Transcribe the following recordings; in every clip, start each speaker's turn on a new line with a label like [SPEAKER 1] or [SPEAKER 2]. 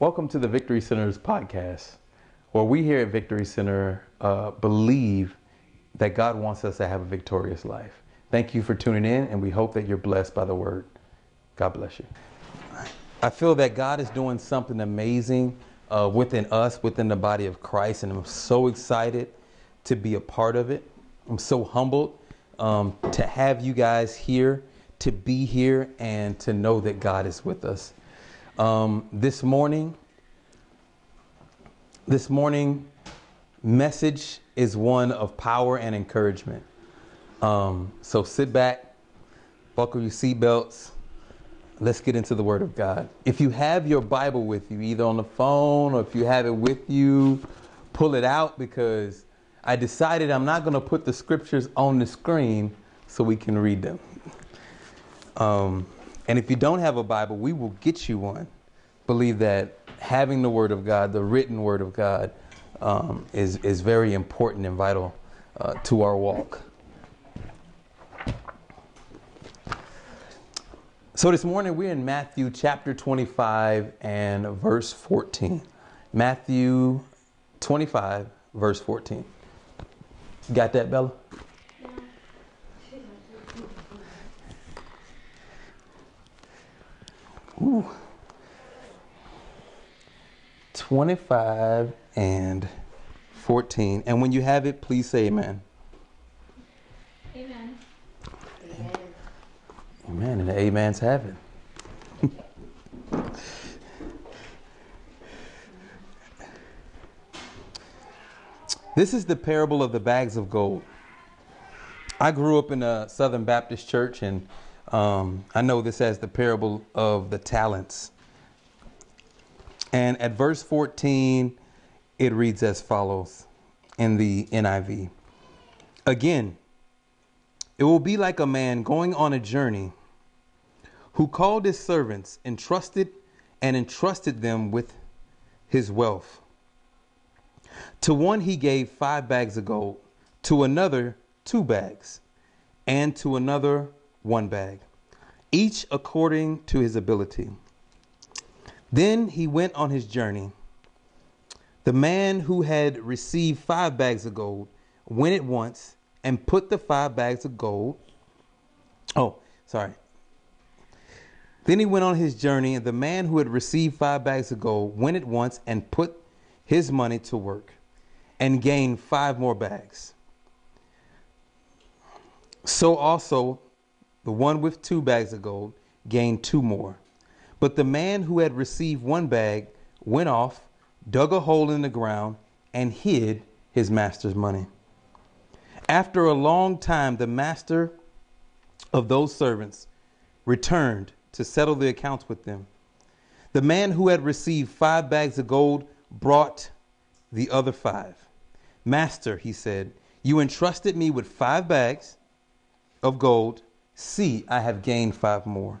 [SPEAKER 1] Welcome to the Victory Center's podcast, where we here at Victory Center uh, believe that God wants us to have a victorious life. Thank you for tuning in, and we hope that you're blessed by the word. God bless you. I feel that God is doing something amazing uh, within us, within the body of Christ, and I'm so excited to be a part of it. I'm so humbled um, to have you guys here, to be here, and to know that God is with us. Um, this morning, this morning message is one of power and encouragement. Um, so sit back, buckle your seatbelts. Let's get into the Word of God. If you have your Bible with you, either on the phone or if you have it with you, pull it out because I decided I'm not going to put the scriptures on the screen so we can read them. Um, and if you don't have a Bible, we will get you one. Believe that having the Word of God, the written Word of God, um, is, is very important and vital uh, to our walk. So this morning we're in Matthew chapter 25 and verse 14. Matthew 25, verse 14. Got that, Bella? Ooh. 25 and 14. And when you have it, please say amen.
[SPEAKER 2] Amen.
[SPEAKER 1] Amen. Amen. And the amens have it. this is the parable of the bags of gold. I grew up in a Southern Baptist church, and um, I know this as the parable of the talents. And at verse 14, it reads as follows in the NIV. Again, it will be like a man going on a journey who called his servants, entrusted and entrusted them with his wealth. To one he gave five bags of gold, to another two bags, and to another one bag, each according to his ability. Then he went on his journey. The man who had received five bags of gold went at once and put the five bags of gold. Oh, sorry. Then he went on his journey, and the man who had received five bags of gold went at once and put his money to work and gained five more bags. So also the one with two bags of gold gained two more. But the man who had received one bag went off, dug a hole in the ground, and hid his master's money. After a long time, the master of those servants returned to settle the accounts with them. The man who had received five bags of gold brought the other five. Master, he said, you entrusted me with five bags of gold. See, I have gained five more.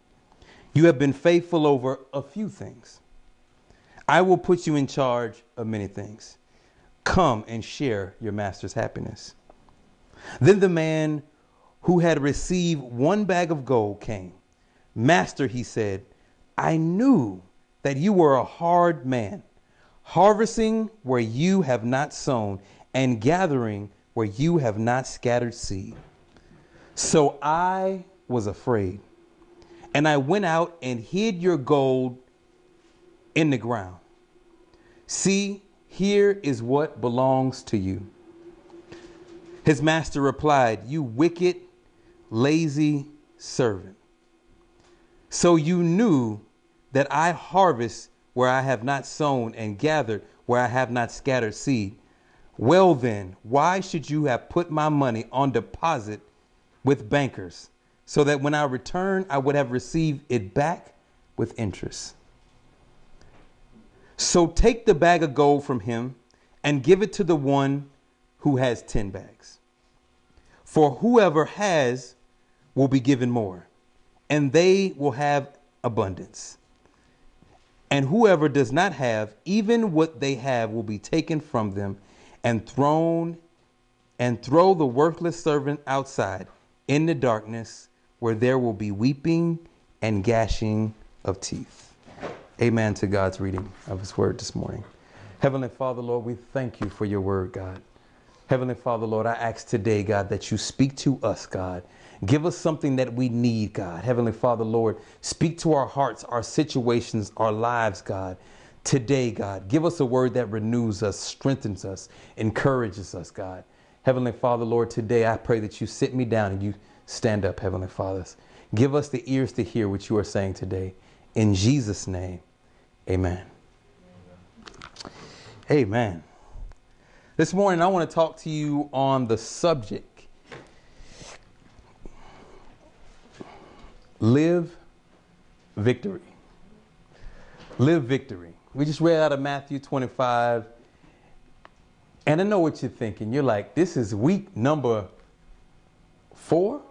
[SPEAKER 1] You have been faithful over a few things. I will put you in charge of many things. Come and share your master's happiness. Then the man who had received one bag of gold came. Master, he said, I knew that you were a hard man, harvesting where you have not sown, and gathering where you have not scattered seed. So I was afraid and I went out and hid your gold in the ground. See, here is what belongs to you. His master replied, You wicked, lazy servant. So you knew that I harvest where I have not sown and gathered where I have not scattered seed. Well, then, why should you have put my money on deposit with bankers? So that when I return, I would have received it back with interest. So take the bag of gold from him and give it to the one who has 10 bags. For whoever has will be given more, and they will have abundance. And whoever does not have, even what they have will be taken from them and thrown and throw the worthless servant outside in the darkness where there will be weeping and gashing of teeth. Amen to God's reading of his word this morning. Heavenly Father, Lord, we thank you for your word, God. Heavenly Father, Lord, I ask today, God, that you speak to us, God. Give us something that we need, God. Heavenly Father, Lord, speak to our hearts, our situations, our lives, God. Today, God, give us a word that renews us, strengthens us, encourages us, God. Heavenly Father, Lord, today I pray that you sit me down and you stand up, Heavenly Fathers. Give us the ears to hear what you are saying today. In Jesus' name, amen. Amen. This morning, I want to talk to you on the subject Live Victory. Live Victory. We just read out of Matthew 25. And I know what you're thinking. You're like, this is week number four?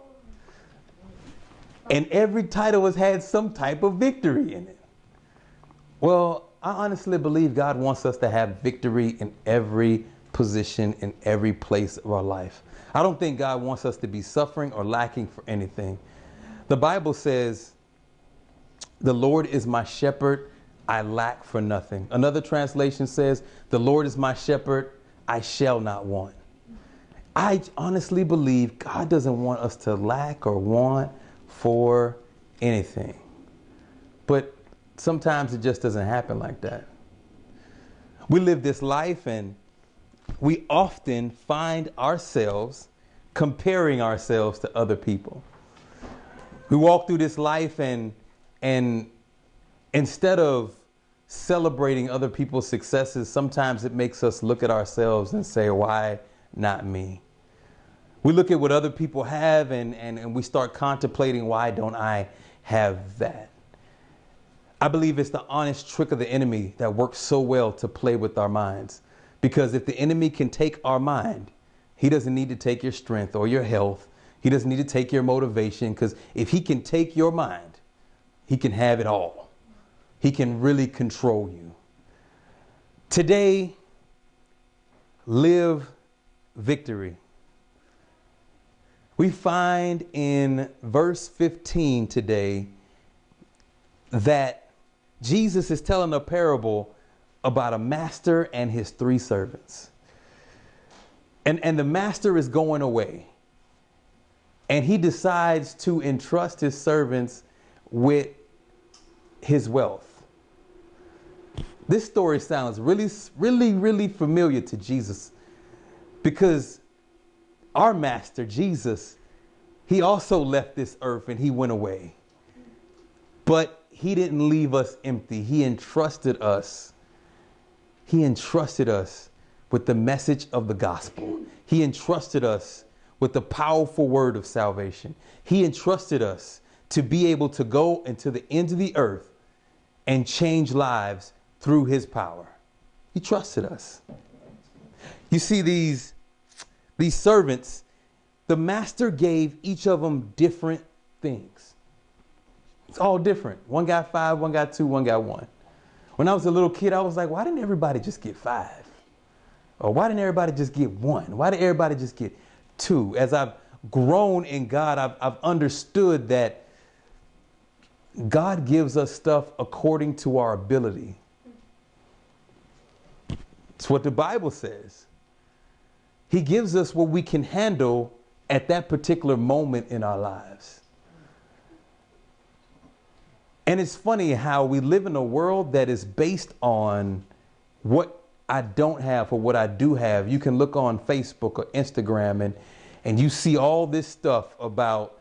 [SPEAKER 1] And every title has had some type of victory in it. Well, I honestly believe God wants us to have victory in every position, in every place of our life. I don't think God wants us to be suffering or lacking for anything. The Bible says, The Lord is my shepherd, I lack for nothing. Another translation says, The Lord is my shepherd, I shall not want. I honestly believe God doesn't want us to lack or want for anything. But sometimes it just doesn't happen like that. We live this life and we often find ourselves comparing ourselves to other people. We walk through this life and and instead of celebrating other people's successes, sometimes it makes us look at ourselves and say, why not me? We look at what other people have and, and, and we start contemplating, why don't I have that? I believe it's the honest trick of the enemy that works so well to play with our minds. Because if the enemy can take our mind, he doesn't need to take your strength or your health. He doesn't need to take your motivation. Because if he can take your mind, he can have it all. He can really control you. Today, live victory. We find in verse 15 today that Jesus is telling a parable about a master and his three servants. And, and the master is going away. And he decides to entrust his servants with his wealth. This story sounds really, really, really familiar to Jesus because our master, Jesus, he also left this earth and he went away. But he didn't leave us empty. He entrusted us. He entrusted us with the message of the gospel. He entrusted us with the powerful word of salvation. He entrusted us to be able to go into the ends of the earth and change lives through his power. He trusted us. You see these these servants, the master gave each of them different things. It's all different. One got five, one got two, one got one. When I was a little kid, I was like, why didn't everybody just get five? Or why didn't everybody just get one? Why did everybody just get two? As I've grown in God, I've, I've understood that God gives us stuff according to our ability. It's what the Bible says. He gives us what we can handle at that particular moment in our lives. And it's funny how we live in a world that is based on what I don't have or what I do have. You can look on Facebook or Instagram and and you see all this stuff about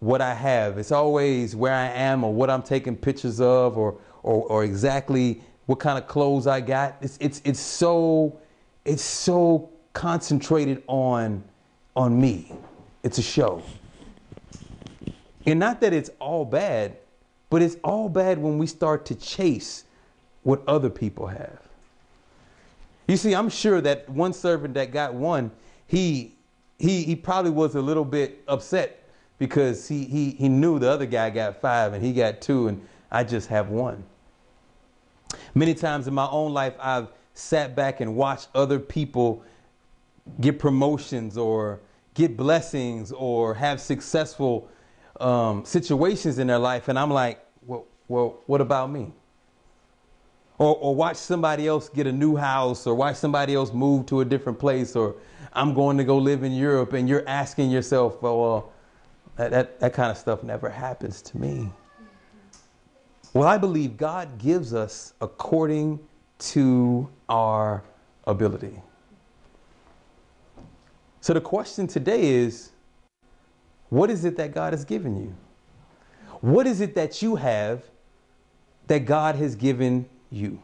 [SPEAKER 1] what I have. It's always where I am or what I'm taking pictures of or or, or exactly what kind of clothes I got. It's it's it's so it's so concentrated on on me. It's a show. And not that it's all bad, but it's all bad when we start to chase what other people have. You see, I'm sure that one servant that got one, he he he probably was a little bit upset because he he he knew the other guy got five and he got two and I just have one. Many times in my own life, I've sat back and watched other people get promotions or get blessings or have successful um, situations in their life, and I'm like, well, well, what about me? Or, or watch somebody else get a new house, or watch somebody else move to a different place, or I'm going to go live in Europe, and you're asking yourself, well, well that, that, that kind of stuff never happens to me. Well, I believe God gives us according to our ability. So the question today is what is it that God has given you? What is it that you have that God has given you?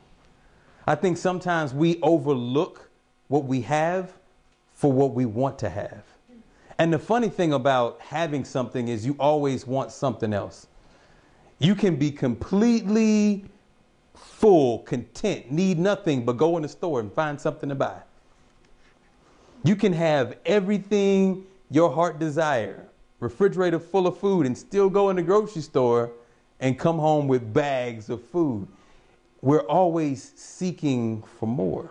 [SPEAKER 1] I think sometimes we overlook what we have for what we want to have. And the funny thing about having something is you always want something else. You can be completely full, content, need nothing but go in the store and find something to buy. You can have everything your heart desire, refrigerator full of food, and still go in the grocery store and come home with bags of food. We're always seeking for more.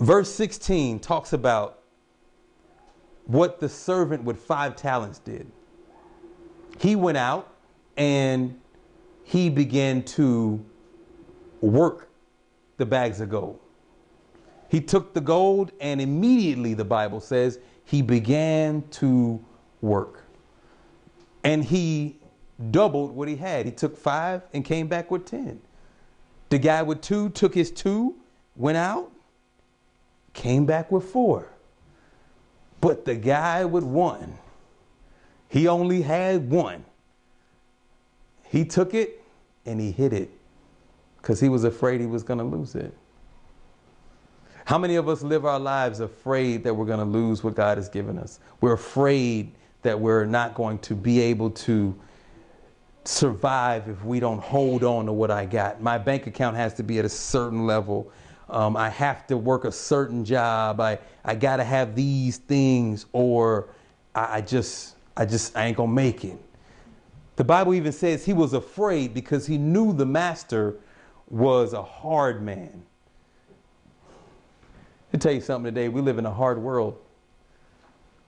[SPEAKER 1] Verse 16 talks about what the servant with five talents did. He went out and he began to work the bags of gold. He took the gold and immediately, the Bible says, he began to work. And he doubled what he had. He took five and came back with 10. The guy with two took his two, went out, came back with four. But the guy with one, he only had one. He took it and he hid it because he was afraid he was going to lose it. How many of us live our lives afraid that we're going to lose what God has given us? We're afraid that we're not going to be able to survive if we don't hold on to what I got. My bank account has to be at a certain level. Um, I have to work a certain job. I, I got to have these things or I, I just, I just, I ain't going to make it. The Bible even says he was afraid because he knew the master was a hard man. To tell you something today, we live in a hard world.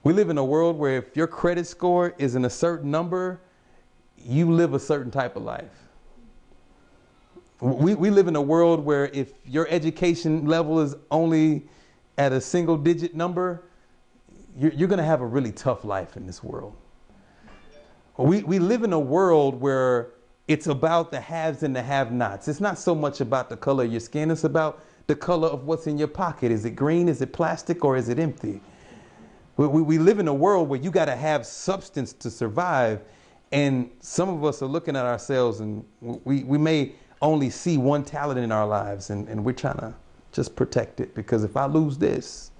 [SPEAKER 1] We live in a world where if your credit score is in a certain number, you live a certain type of life. We, we live in a world where if your education level is only at a single digit number, you're, you're going to have a really tough life in this world. We, we live in a world where it's about the haves and the have nots. It's not so much about the color of your skin, it's about the color of what's in your pocket. Is it green? Is it plastic? Or is it empty? We, we, we live in a world where you got to have substance to survive. And some of us are looking at ourselves and we, we may only see one talent in our lives and, and we're trying to just protect it because if I lose this,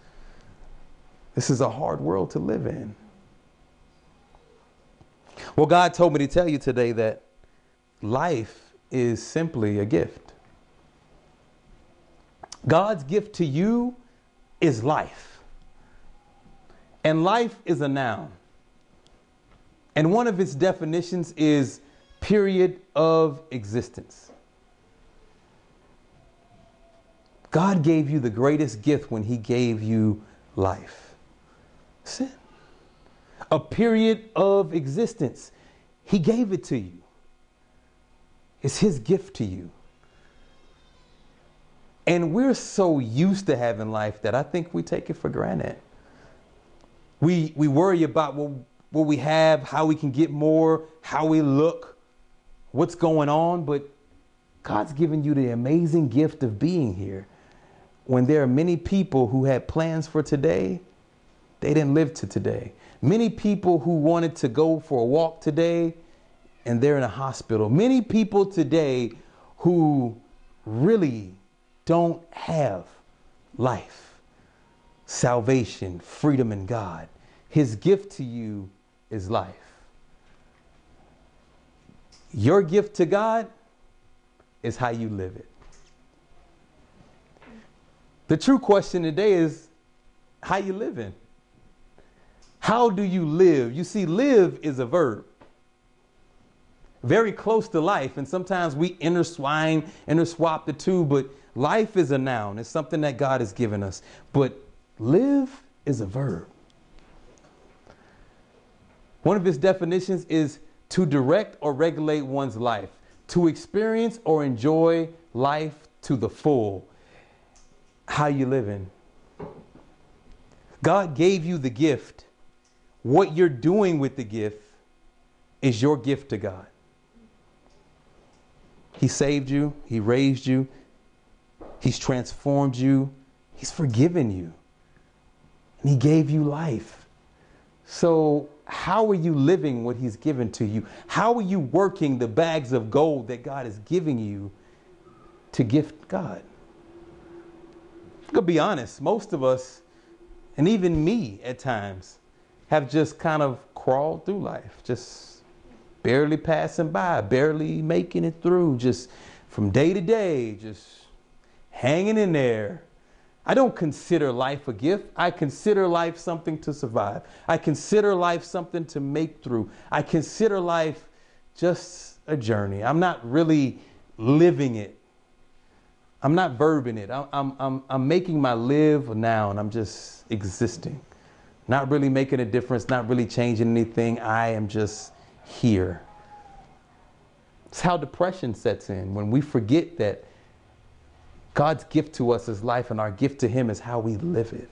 [SPEAKER 1] this is a hard world to live in. Well, God told me to tell you today that life is simply a gift. God's gift to you is life. And life is a noun. And one of its definitions is period of existence. God gave you the greatest gift when He gave you life. Sin. A period of existence. He gave it to you. It's His gift to you. And we're so used to having life that I think we take it for granted. We, we worry about what, what we have, how we can get more, how we look, what's going on, but God's given you the amazing gift of being here. When there are many people who had plans for today, they didn't live to today. Many people who wanted to go for a walk today, and they're in a hospital. Many people today who really don't have life, salvation, freedom in God. His gift to you is life. Your gift to God is how you live it. The true question today is how you living? How do you live? You see, live is a verb. Very close to life, and sometimes we interswine, interswap the two, but life is a noun. It's something that God has given us. But live is a verb. One of its definitions is to direct or regulate one's life, to experience or enjoy life to the full. How you living? God gave you the gift. What you're doing with the gift is your gift to God. He saved you, He raised you, He's transformed you, He's forgiven you, and He gave you life. So, how are you living what He's given to you? How are you working the bags of gold that God is giving you to gift God? I'm gonna be honest, most of us, and even me at times, have just kind of crawled through life, just barely passing by, barely making it through, just from day to day, just hanging in there. I don't consider life a gift. I consider life something to survive. I consider life something to make through. I consider life just a journey. I'm not really living it. I'm not verbing it. I'm, I'm, I'm, I'm making my live now and I'm just existing not really making a difference, not really changing anything. I am just here. It's how depression sets in when we forget that God's gift to us is life and our gift to Him is how we live it.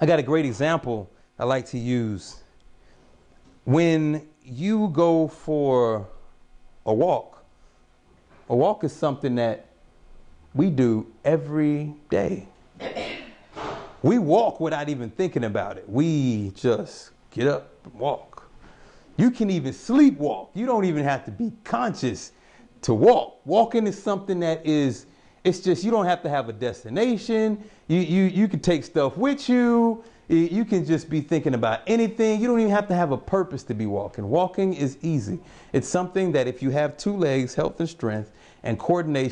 [SPEAKER 1] I got a great example I like to use. When you go for a walk, a walk is something that we do every day. We walk without even thinking about it. We just get up walk. You can even sleepwalk. You don't even have to be conscious to walk. Walking is something that is, it's just, you don't have to have a destination. You, you, you can take stuff with you. You can just be thinking about anything. You don't even have to have a purpose to be walking. Walking is easy. It's something that if you have two legs, health and strength, and coordination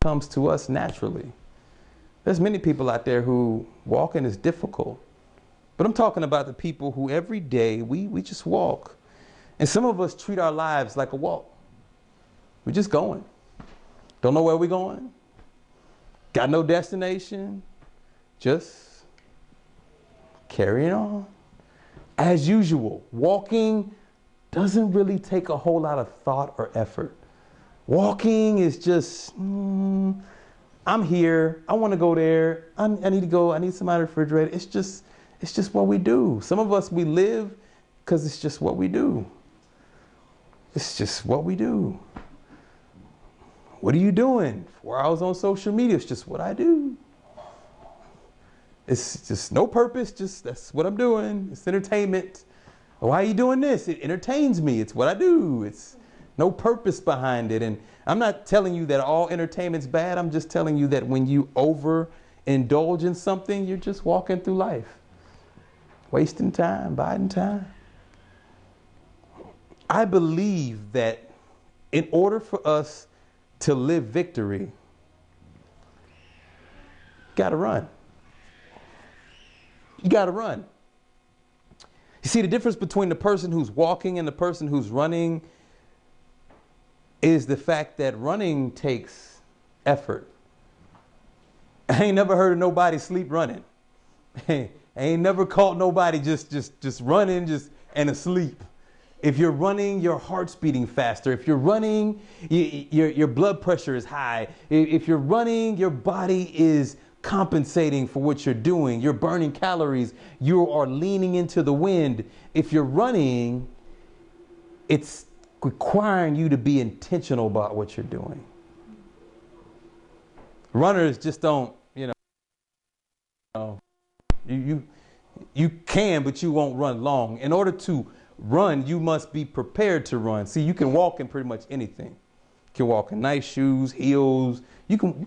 [SPEAKER 1] comes to us naturally. There's many people out there who walking is difficult. But I'm talking about the people who every day we, we just walk. And some of us treat our lives like a walk. We're just going. Don't know where we're going. Got no destination. Just carrying on. As usual, walking doesn't really take a whole lot of thought or effort. Walking is just, mm, I'm here. I want to go there. i i need to go. I need somebody refrigerator. It's just, it's just what we do. Some of us we live because it's just what we do. It's just what we do. What are you doing? Four hours on social media. It's just what I do. It's just no purpose. Just that's what I'm doing. It's entertainment. Oh, why are you doing this? It entertains me. It's what I do. It's no purpose behind it. And I'm not telling you that all entertainment's bad. I'm just telling you that when you over indulge in something, you're just walking through life, wasting time, biding time. I believe that in order for us to live victory, got to run. You got to run. You see, the difference between the person who's walking and the person who's running is the fact that running takes effort. I ain't never heard of nobody sleep running. I ain't never caught nobody just just just running just and asleep. If you're running, your heart's beating faster. If you're running, you, your, your blood pressure is high. If you're running, your body is compensating for what you're doing. You're burning calories. You are leaning into the wind. If you're running, it's requiring you to be intentional about what you're doing. Runners just don't, you know, you, you, can, but you won't run long. In order to run, you must be prepared to run. See, you can walk in pretty much anything. You can walk in nice shoes, heels. You can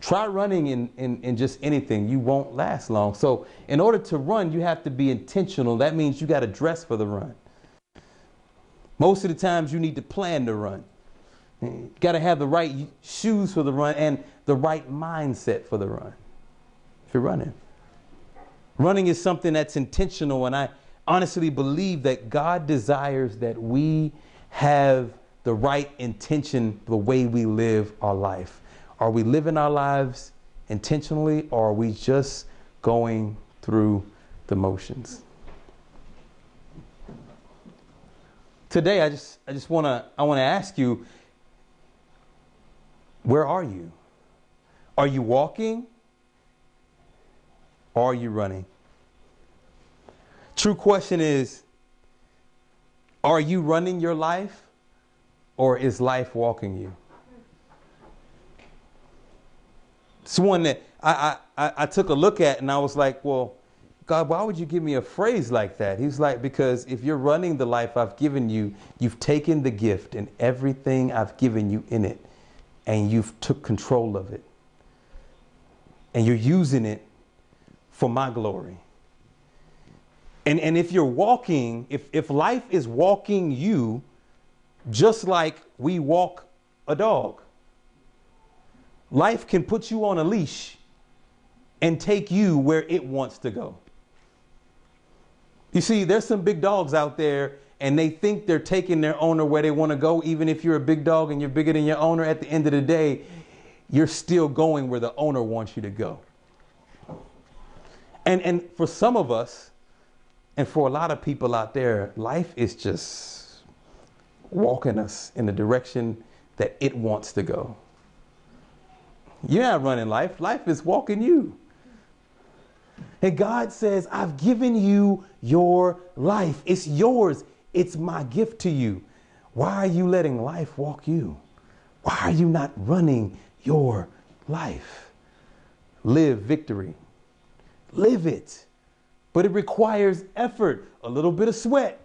[SPEAKER 1] try running in, in, in just anything. You won't last long. So, in order to run, you have to be intentional. That means you got to dress for the run. Most of the times you need to plan to run. You got to have the right shoes for the run and the right mindset for the run if you're running. Running is something that's intentional, and I honestly believe that God desires that we have the right intention the way we live our life. Are we living our lives intentionally, or are we just going through the motions? Today, I just I just want to I want to ask you, where are you? Are you walking? Are you running? True question is Are you running your life or is life walking you? It's one that I, I, I took a look at and I was like, well, God, why would you give me a phrase like that? He's like, because if you're running the life I've given you, you've taken the gift and everything I've given you in it, and you've took control of it. And you're using it for my glory. And, and if you're walking, if, if life is walking you, just like we walk a dog, life can put you on a leash and take you where it wants to go. You see, there's some big dogs out there and they think they're taking their owner where they want to go. Even if you're a big dog and you're bigger than your owner, at the end of the day, you're still going where the owner wants you to go. And, and for some of us, and for a lot of people out there, life is just walking us in the direction that it wants to go. You're not running life, life is walking you. And God says, I've given you your life. It's yours. It's my gift to you. Why are you letting life walk you? Why are you not running your life? Live victory. Live it. But it requires effort, a little bit of sweat.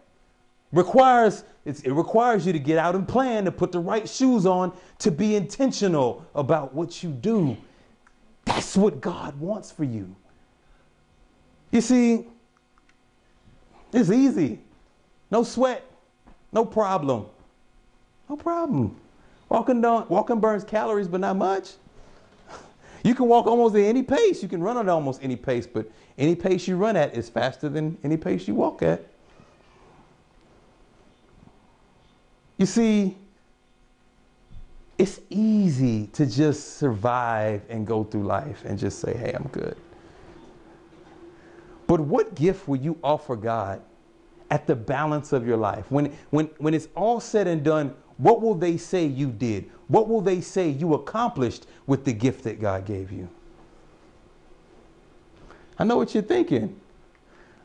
[SPEAKER 1] Requires it requires you to get out and plan, to put the right shoes on, to be intentional about what you do. That's what God wants for you. You see, it's easy. No sweat, no problem. No problem. Walking down, walking burns calories, but not much. You can walk almost at any pace. You can run at almost any pace, but any pace you run at is faster than any pace you walk at. You see, it's easy to just survive and go through life and just say, hey, I'm good. But what gift will you offer God at the balance of your life? When, when, when it's all said and done, what will they say you did? What will they say you accomplished with the gift that God gave you? I know what you're thinking.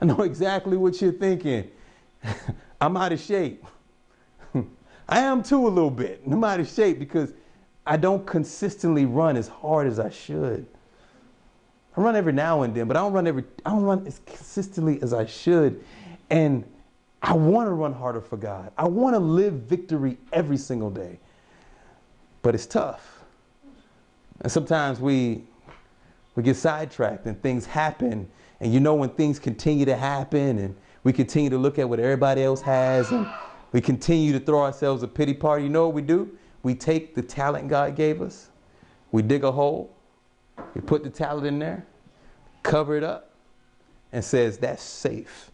[SPEAKER 1] I know exactly what you're thinking. I'm out of shape. I am too a little bit. I'm out of shape because I don't consistently run as hard as I should. I run every now and then, but I don't run every I don't run as consistently as I should. And I want to run harder for God. I want to live victory every single day. But it's tough. And sometimes we we get sidetracked and things happen. And you know when things continue to happen and we continue to look at what everybody else has and we continue to throw ourselves a pity party, you know what we do? We take the talent God gave us, we dig a hole, we put the talent in there, cover it up, and says that's safe.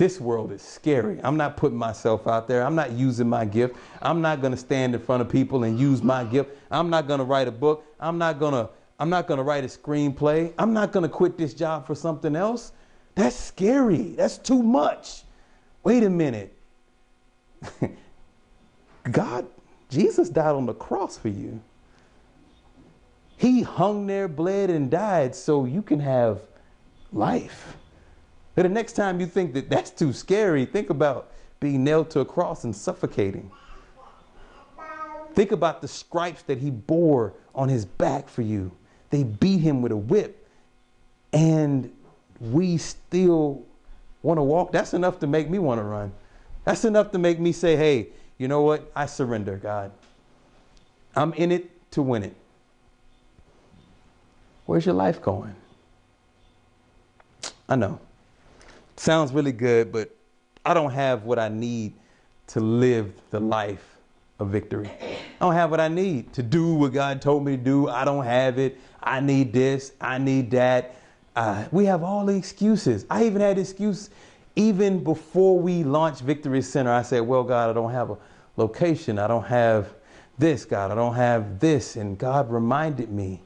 [SPEAKER 1] This world is scary. I'm not putting myself out there. I'm not using my gift. I'm not going to stand in front of people and use my gift. I'm not going to write a book. I'm not going to I'm not going to write a screenplay. I'm not going to quit this job for something else. That's scary. That's too much. Wait a minute. God, Jesus died on the cross for you. He hung there, bled, and died so you can have life. The next time you think that that's too scary, think about being nailed to a cross and suffocating. Think about the stripes that he bore on his back for you. They beat him with a whip, and we still want to walk. That's enough to make me want to run. That's enough to make me say, hey, you know what? I surrender, God. I'm in it to win it. Where's your life going? I know. Sounds really good, but I don't have what I need to live the life of victory. I don't have what I need to do what God told me to do. I don't have it. I need this. I need that. Uh, we have all the excuses. I even had excuse even before we launched Victory Center. I said, Well, God, I don't have a location. I don't have this, God. I don't have this. And God reminded me,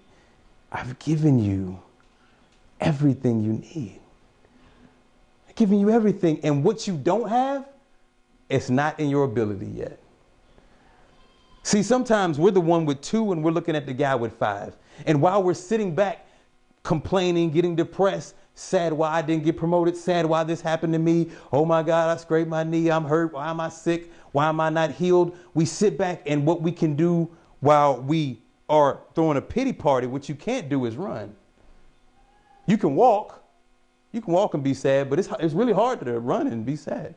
[SPEAKER 1] I've given you everything you need. I've you everything. And what you don't have, it's not in your ability yet. See, sometimes we're the one with two and we're looking at the guy with five. And while we're sitting back complaining, getting depressed, sad why I didn't get promoted, sad why this happened to me. Oh my God, I scraped my knee, I'm hurt. Why am I sick? Why am I not healed? We sit back and what we can do while we are throwing a pity party, what you can't do is run. You can walk. You can walk and be sad, but it's, it's really hard to run and be sad.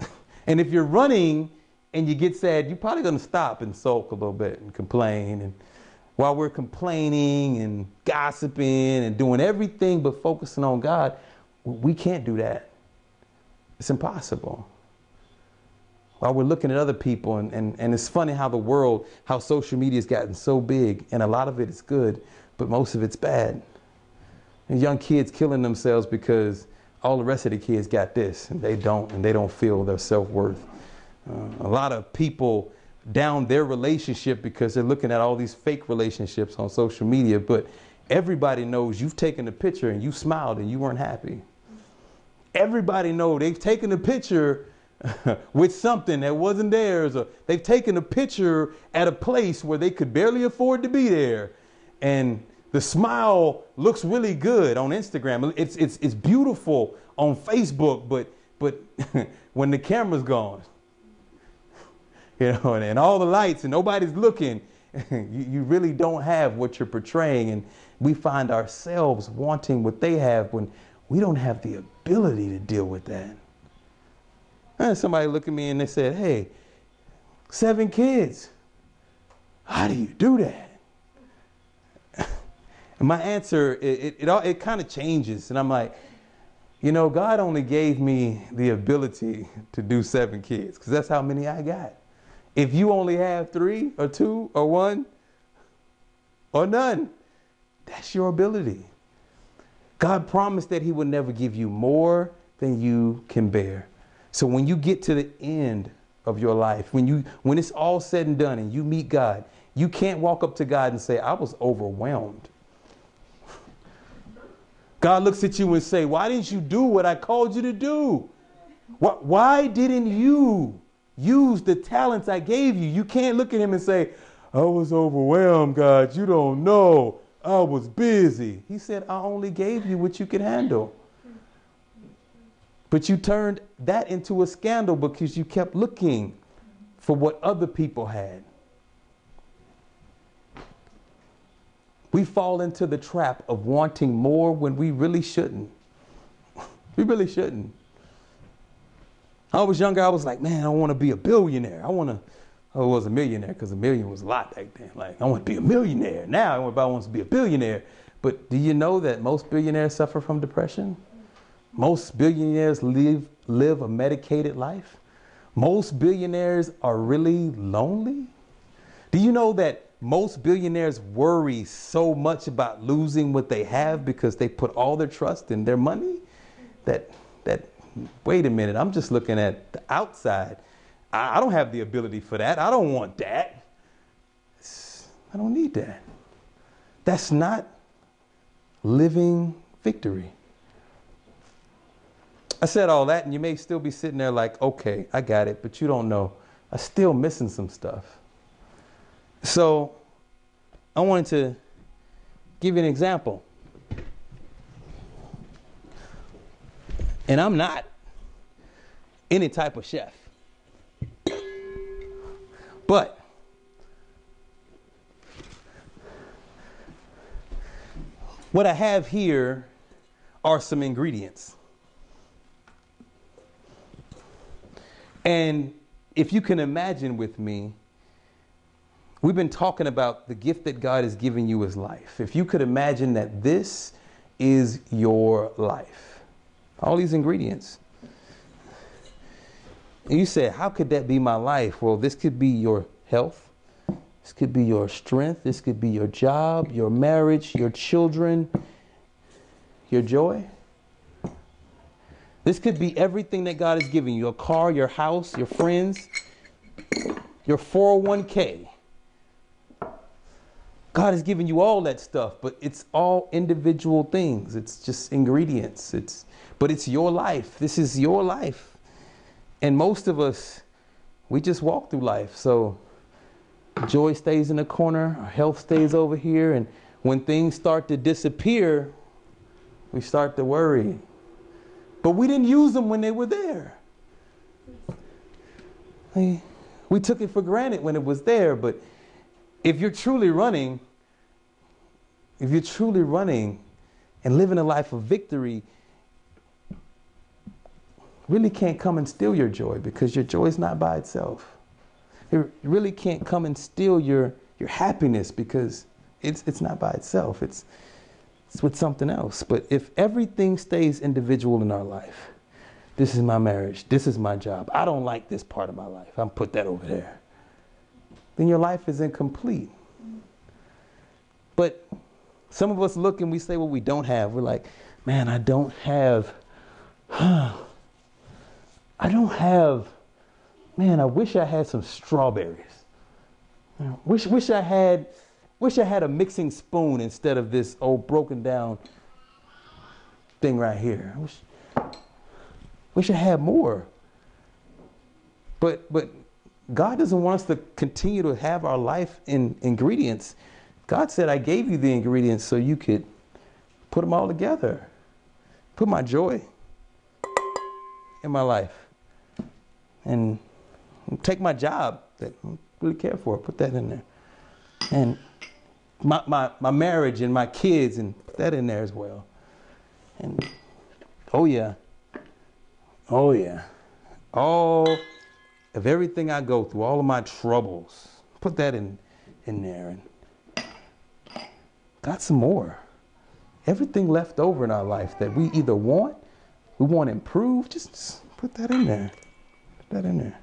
[SPEAKER 1] and if you're running and you get sad, you're probably going to stop and sulk a little bit and complain and while we're complaining and gossiping and doing everything but focusing on God, we can't do that. It's impossible. While we're looking at other people, and, and, and it's funny how the world, how social media has gotten so big, and a lot of it is good, but most of it's bad. Young kids killing themselves because all the rest of the kids got this, and they don't, and they don't feel their self worth. Uh, a lot of people down their relationship because they're looking at all these fake relationships on social media. But everybody knows you've taken a picture and you smiled and you weren't happy. Everybody knows they've taken a picture with something that wasn't theirs, or they've taken a picture at a place where they could barely afford to be there. And the smile looks really good on Instagram. It's, it's, it's beautiful on Facebook, but, but when the camera's gone, you know, and, and all the lights and nobody's looking, you, you really don't have what you're portraying. And we find ourselves wanting what they have when we don't have the ability to deal with that. And somebody looked at me and they said, Hey, seven kids. How do you do that? My answer, it, it, it, it kind of changes. And I'm like, you know, God only gave me the ability to do seven kids because that's how many I got. If you only have three or two or one or none, that's your ability. God promised that He would never give you more than you can bear. So when you get to the end of your life, when you when it's all said and done and you meet God, you can't walk up to God and say, I was overwhelmed. God looks at you and say, Why didn't you do what I called you to do? Why didn't you Use the talents I gave you. You can't look at him and say, I was overwhelmed, God. You don't know. I was busy. He said, I only gave you what you could handle. But you turned that into a scandal because you kept looking for what other people had. We fall into the trap of wanting more when we really shouldn't. we really shouldn't. I was younger, I was like, man, I want to be a billionaire. I want to, I was a millionaire because a million was a lot back then. Like, I want to be a millionaire. Now everybody wants to be a billionaire. But do you know that most billionaires suffer from depression? Most billionaires live, live a medicated life. Most billionaires are really lonely. Do you know that most billionaires worry so much about losing what they have because they put all their trust in their money that that wait a minute, I'm just looking at the outside. I, I don't have the ability for that. I don't want that. It's, I don't need that. That's not living victory. I said all that, and you may still be sitting there like, okay, I got it, but you don't know. I'm still missing some stuff. So I wanted to give you an example. And I'm not any type of chef. But what I have here are some ingredients. And if you can imagine with me, we've been talking about the gift that God has given you as life. If you could imagine that this is your life all these ingredients. And you say, How could that be my life? Well, this could be your health. This could be your strength. This could be your job, your marriage, your children, your joy. This could be everything that God has given you your car, your house, your friends, your 401k. God has given you all that stuff, but it's all individual things. It's just ingredients. It's but it's your life. This is your life. And most of us we just walk through life. So joy stays in the corner, our health stays over here, and when things start to disappear, we start to worry. But we didn't use them when they were there. We took it for granted when it was there, but if you're truly running, if you're truly running and living a life of victory, really can't come and steal your joy because your joy is not by itself. It really can't come and steal your, your happiness because it's, it's not by itself. It's, it's with something else. But if everything stays individual in our life, this is my marriage, this is my job, I don't like this part of my life, I'm put that over there, then your life is incomplete. But some of us look and we say what we don't have. We're like, man, I don't have, huh, I don't have, man, I wish I had some strawberries. wish, wish I had, wish I had a mixing spoon instead of this old broken down thing right here. I wish, wish I had more. But, but God doesn't want us to continue to have our life in ingredients. God said, I gave you the ingredients so you could put them all together. Put my joy in my life. And take my job that I really care for, put that in there. And my, my, my marriage and my kids, and put that in there as well. And oh, yeah. Oh, yeah. All of everything I go through, all of my troubles, put that in, in there. And got some more. Everything left over in our life that we either want, we want to improve, just put that in there. Put that in there.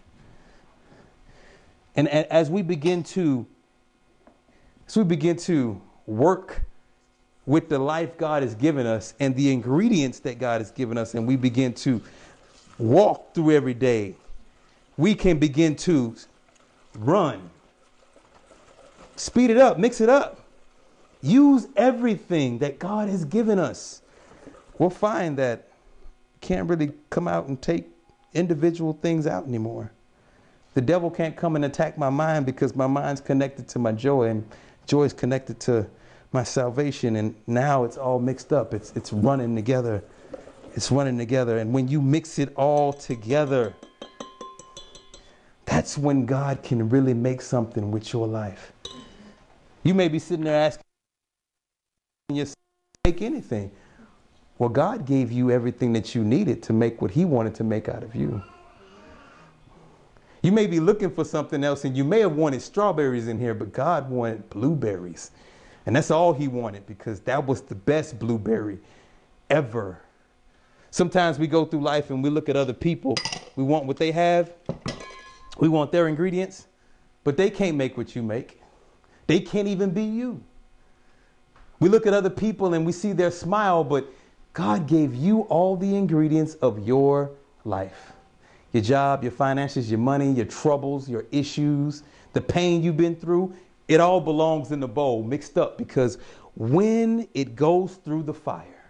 [SPEAKER 1] And, and as we begin to as we begin to work with the life God has given us and the ingredients that God has given us, and we begin to walk through every day, we can begin to run. Speed it up, mix it up. Use everything that God has given us. We'll find that can't really come out and take individual things out anymore. The devil can't come and attack my mind because my mind's connected to my joy and joy is connected to my salvation and now it's all mixed up. It's it's running together. It's running together and when you mix it all together that's when God can really make something with your life. You may be sitting there asking yourself make anything. Well, God gave you everything that you needed to make what He wanted to make out of you. You may be looking for something else, and you may have wanted strawberries in here, but God wanted blueberries. And that's all He wanted because that was the best blueberry ever. Sometimes we go through life and we look at other people. We want what they have, we want their ingredients, but they can't make what you make. They can't even be you. We look at other people and we see their smile, but God gave you all the ingredients of your life your job, your finances, your money, your troubles, your issues, the pain you've been through. It all belongs in the bowl, mixed up, because when it goes through the fire,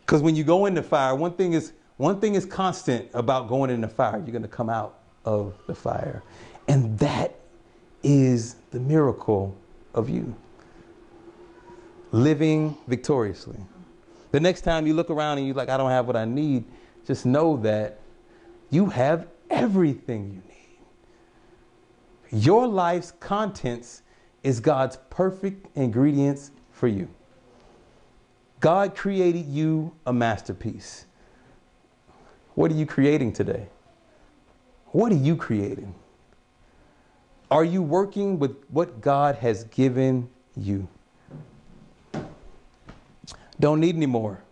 [SPEAKER 1] because when you go in the fire, one thing is one thing is constant about going in the fire. You're going to come out of the fire, and that is the miracle of you living victoriously. The next time you look around and you're like, I don't have what I need, just know that you have everything you need. Your life's contents is God's perfect ingredients for you. God created you a masterpiece. What are you creating today? What are you creating? Are you working with what God has given you? Don't need any more.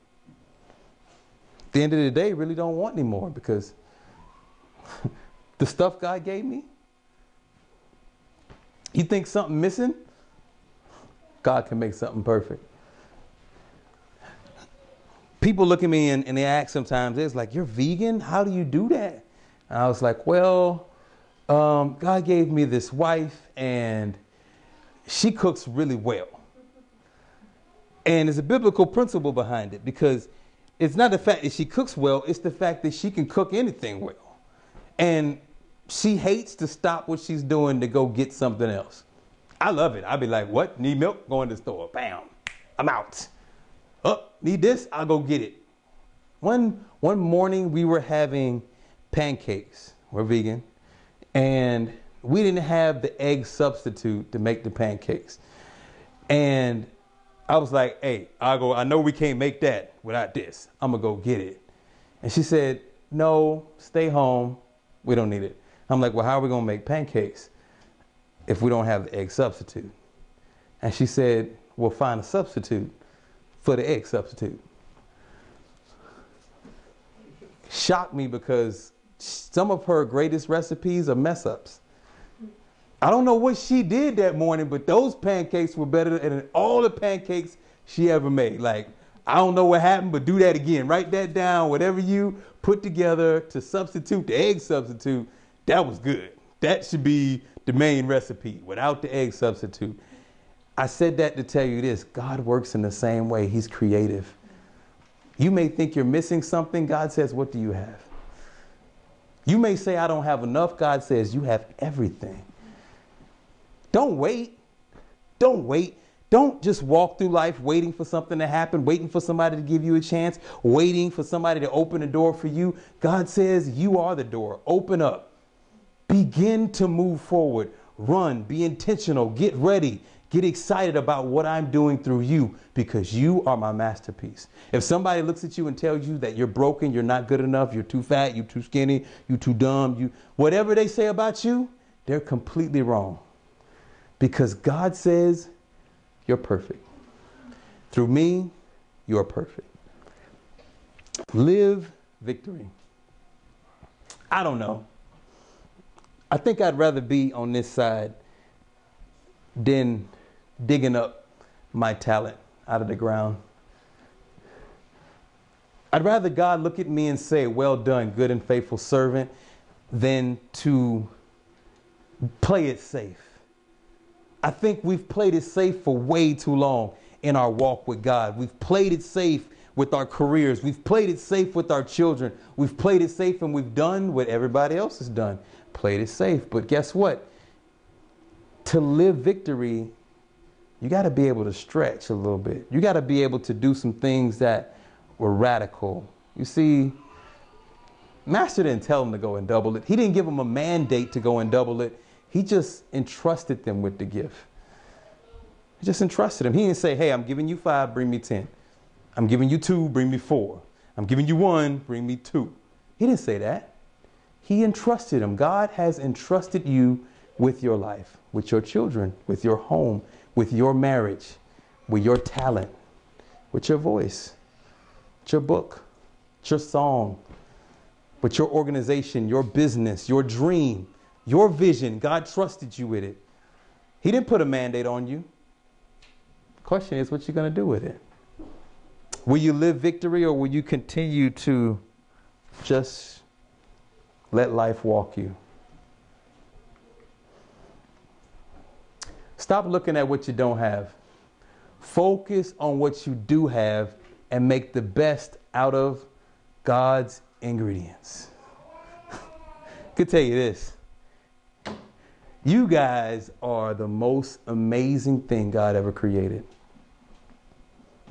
[SPEAKER 1] at the end of the day, really don't want any more because the stuff God gave me, you think something missing? God can make something perfect. People look at me and, and they ask sometimes, it's like, You're vegan? How do you do that? And I was like, Well, um, God gave me this wife and she cooks really well. And there's a biblical principle behind it because it's not the fact that she cooks well, it's the fact that she can cook anything well. And she hates to stop what she's doing to go get something else. I love it. I'd be like, what? Need milk? Go in the store. Bam. I'm out. Need this? I'll go get it. One one morning we were having pancakes. We're vegan. And we didn't have the egg substitute to make the pancakes. And I was like, hey, I'll go, I know we can't make that without this. I'm gonna go get it. And she said, no, stay home. We don't need it. I'm like, well, how are we gonna make pancakes if we don't have the egg substitute? And she said, we'll find a substitute for the egg substitute. Shocked me because some of her greatest recipes are mess ups. I don't know what she did that morning, but those pancakes were better than all the pancakes she ever made. Like, I don't know what happened, but do that again. Write that down. Whatever you put together to substitute the egg substitute, that was good. That should be the main recipe without the egg substitute. I said that to tell you this God works in the same way, He's creative. You may think you're missing something. God says, What do you have? You may say, I don't have enough. God says, You have everything. Don't wait. Don't wait. Don't just walk through life waiting for something to happen, waiting for somebody to give you a chance, waiting for somebody to open a door for you. God says, You are the door. Open up. Begin to move forward. Run. Be intentional. Get ready. Get excited about what I'm doing through you because you are my masterpiece. If somebody looks at you and tells you that you're broken, you're not good enough, you're too fat, you're too skinny, you're too dumb, you whatever they say about you, they're completely wrong because God says you're perfect. Through me, you're perfect. Live victory. I don't know. I think I'd rather be on this side than digging up my talent out of the ground. I'd rather God look at me and say, Well done, good and faithful servant, than to play it safe. I think we've played it safe for way too long in our walk with God. We've played it safe with our careers. We've played it safe with our children. We've played it safe and we've done what everybody else has done. Played it safe. But guess what? To live victory, you got to be able to stretch a little bit. You got to be able to do some things that were radical. You see, Master didn't tell them to go and double it. He didn't give them a mandate to go and double it. He just entrusted them with the gift. He just entrusted them. He didn't say, hey, I'm giving you five, bring me 10. I'm giving you two, bring me four. I'm giving you one, bring me two. He didn't say that. He entrusted them. God has entrusted you with your life, with your children, with your home, with your marriage, with your talent, with your voice, with your book, with your song, with your organization, your business, your dream, your vision, God trusted you with it. He didn't put a mandate on you. The Question is, what you going to do with it? Will you live victory or will you continue to just let life walk you? Stop looking at what you don't have. Focus on what you do have and make the best out of God's ingredients. Could tell you this you guys are the most amazing thing God ever created.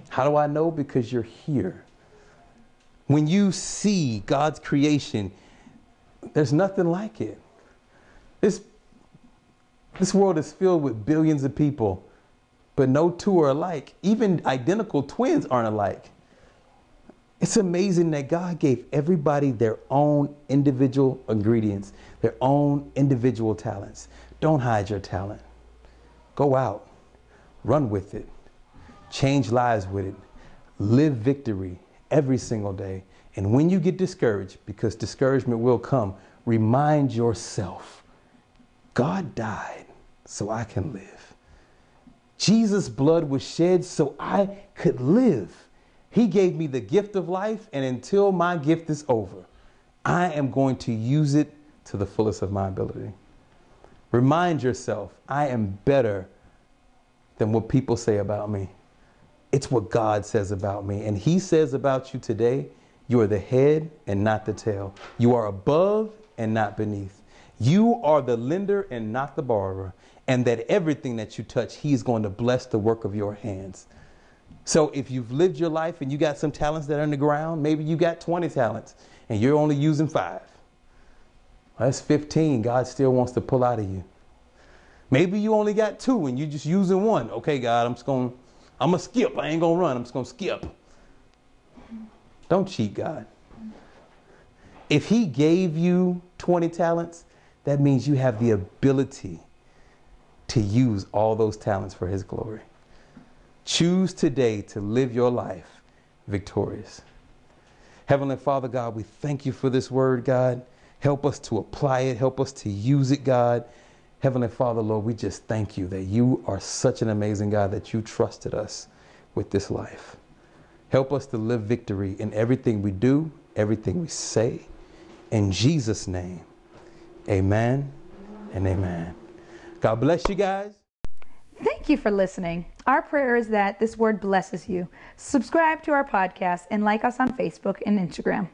[SPEAKER 1] How do I know? Because you're here. When you see God's creation, there's nothing like it. This, this world is filled with billions of people, but no two are alike. Even identical twins aren't alike. It's amazing that God gave everybody their own individual ingredients, their own individual talents. Don't hide your talent. Go out, run with it, change lives with it, live victory every single day, And when you get discouraged, because discouragement will come, remind yourself God died so I can live. Jesus' blood was shed so I could live. He gave me the gift of life, and until my gift is over, I am going to use it to the fullest of my ability. Remind yourself, I am better than what people say about me. It's what God says about me. And He says about you today, you are the head and not the tail. You are above and not beneath. You are the lender and not the borrower. And that everything that you touch, He's going to bless the work of your hands. So if you've lived your life and you got some talents that are in the ground, maybe you got 20 talents and you're only using five. That's 15 God still wants to pull out of you. Maybe you only got two and you're just using one. Okay, God, I'm just going to I'm going to skip. I ain't going to run. I'm just going to skip. Don't cheat God. If He gave you 20 talents, that means you have the ability to use all those talents for His glory. Choose today to live your life victorious. Heavenly Father, God, we thank you for this word, God. Help us to apply it, help us to use it, God. Heavenly Father, Lord, we just thank you that you are such an amazing God that you trusted us with this life. Help us to live victory in everything we do, everything we say. In Jesus' name, amen and amen. God bless you guys.
[SPEAKER 2] Thank you for listening. Our prayer is that this word blesses you. Subscribe to our podcast and like us on Facebook and Instagram.